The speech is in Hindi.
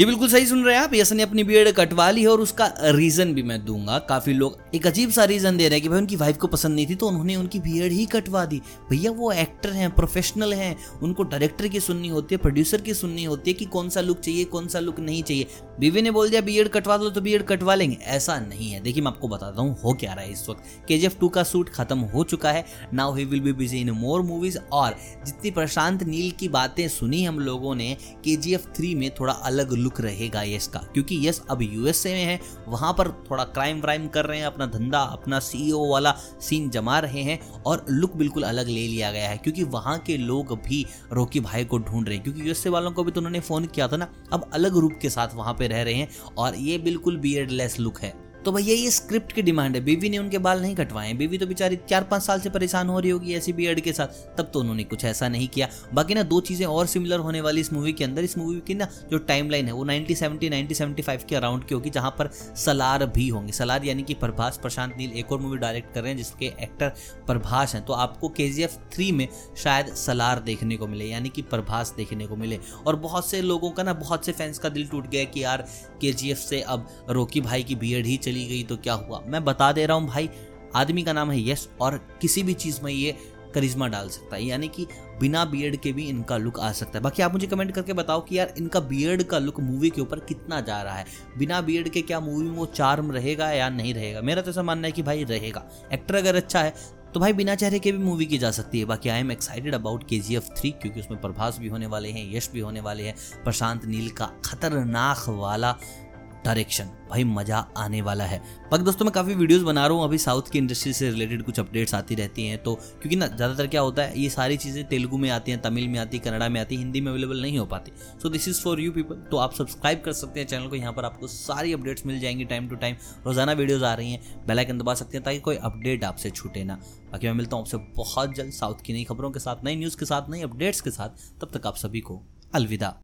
जी, बिल्कुल सही सुन रहे हैं आप। यस ने अपनी बियर्ड कटवा ली है और उसका रीजन भी मैं दूँगा। काफ़ी लोग एक अजीब सा रीजन दे रहे हैं कि भाई उनकी वाइफ को पसंद नहीं थी तो उन्होंने उनकी बियर्ड ही कटवा दी। भैया, वो एक्टर हैं प्रोफेशनल हैं। उनको डायरेक्टर की सुननी होती है प्रोड्यूसर की सुननी होती है कि कौन सा लुक चाहिए, कौन सा लुक नहीं चाहिए। बीवी ने बोल दिया बियर्ड कटवा दो तो बियर्ड कटवा लेंगे। ऐसा नहीं है। देखिए, मैं आपको बताता हूँ, हो क्या रहा है इस वक्त। के जी का सूट खत्म हो चुका है। Now he will be busy in more movies और जितनी प्रशांत नील की बातें सुनी हम लोगों ने के जी एफ़ थ्री में थोड़ा अलग लुक रहेगा यस का क्योंकि यस अब यूएसए में है, वहाँ पर थोड़ा क्राइम व्राइम कर रहे हैं, अपना धंधा, अपना सीईओ e वाला सीन जमा रहे हैं और लुक बिल्कुल अलग ले लिया गया है, क्योंकि वहाँ के लोग भी रोकी भाई को ढूंढ रहे हैं। क्योंकि यूएसए वालों को भी तो उन्होंने फ़ोन किया था ना, अब अलग रूप के साथ वहाँ पे रह रहे हैं और ये बिल्कुल बियर्डलेस लुक है। तो भैया ये स्क्रिप्ट की डिमांड है। बीवी ने उनके बाल नहीं कटवाए। बीवी तो बेचारी चार पाँच साल से परेशान हो रही होगी ऐसी बियर्ड के साथ। तब तो उन्होंने कुछ ऐसा नहीं किया। बाकी ना दो चीज़ें और सिमिलर होने वाली इस मूवी के अंदर। इस मूवी की ना जो टाइमलाइन है, वो ninety seventy ninety seventy five के अराउंड की होगी, जहाँ पर सलार भी होंगे। सलार यानी कि प्रभास, प्रशांत नील एक और मूवी डायरेक्ट कर रहे हैं, जिसके एक्टर प्रभास हैं। तो आपको के जी में शायद सलार देखने को मिले, यानी कि प्रभास देखने को मिले। और बहुत से लोगों का ना, बहुत से फैंस का दिल टूट गया कि यार के से अब रोकी भाई की बियर्ड ही चली गई तो क्या हुआ? मैं बता दे रहा हूँ, भाई, आदमी का नाम है यश और किसी भी चीज़ में ये करिश्मा डाल सकता है। यानी कि बिना बियर्ड के भी इनका लुक आ सकता है। बाकी आप मुझे कमेंट करके बताओ कि यार इनका बियर्ड का लुक मूवी के ऊपर कितना जा रहा है। बिना बियर्ड के क्या मूवी में वो चार्म रहेगा या नहीं रहेगा? मेरा तो ऐसा मानना है कि भाई रहेगा। एक्टर अगर अच्छा है तो भाई बिना चेहरे के भी मूवी की जा सकती है। बाकी आई एम एक्साइटेड अबाउट के जी एफ़ थ्री क्योंकि उसमें प्रभास भी होने वाले हैं, यश भी होने वाले हैं, प्रशांत नील का खतरनाक वाला डायरेक्शन भाई, मज़ा आने वाला है। बाकी दोस्तों, मैं काफ़ी वीडियोस बना रहा हूँ। अभी साउथ की इंडस्ट्री से रिलेटेड कुछ अपडेट्स आती रहती हैं। तो क्योंकि ना, ज़्यादातर क्या होता है, ये सारी चीज़ें तेलुगु में आती हैं, तमिल में आती कन्नड़ा में आती हिंदी में अवेलेबल नहीं हो पाती। So this is for you people तो आप सब्सक्राइब कर सकते हैं चैनल को। यहाँ पर आपको सारी अपडेट्स मिल जाएँगी टाइम टू टाइम रोज़ाना वीडियोज़ आ रही हैं। बेलाइकन दबा सकते हैं ताकि कोई अपडेट आपसे छूटे ना। बाकी मैं मिलता हूँ आपसे बहुत जल्द साउथ की नई खबरों के साथ, नई न्यूज़ के साथ, नई अपडेट्स के साथ। तब तक आप सभी को अलविदा।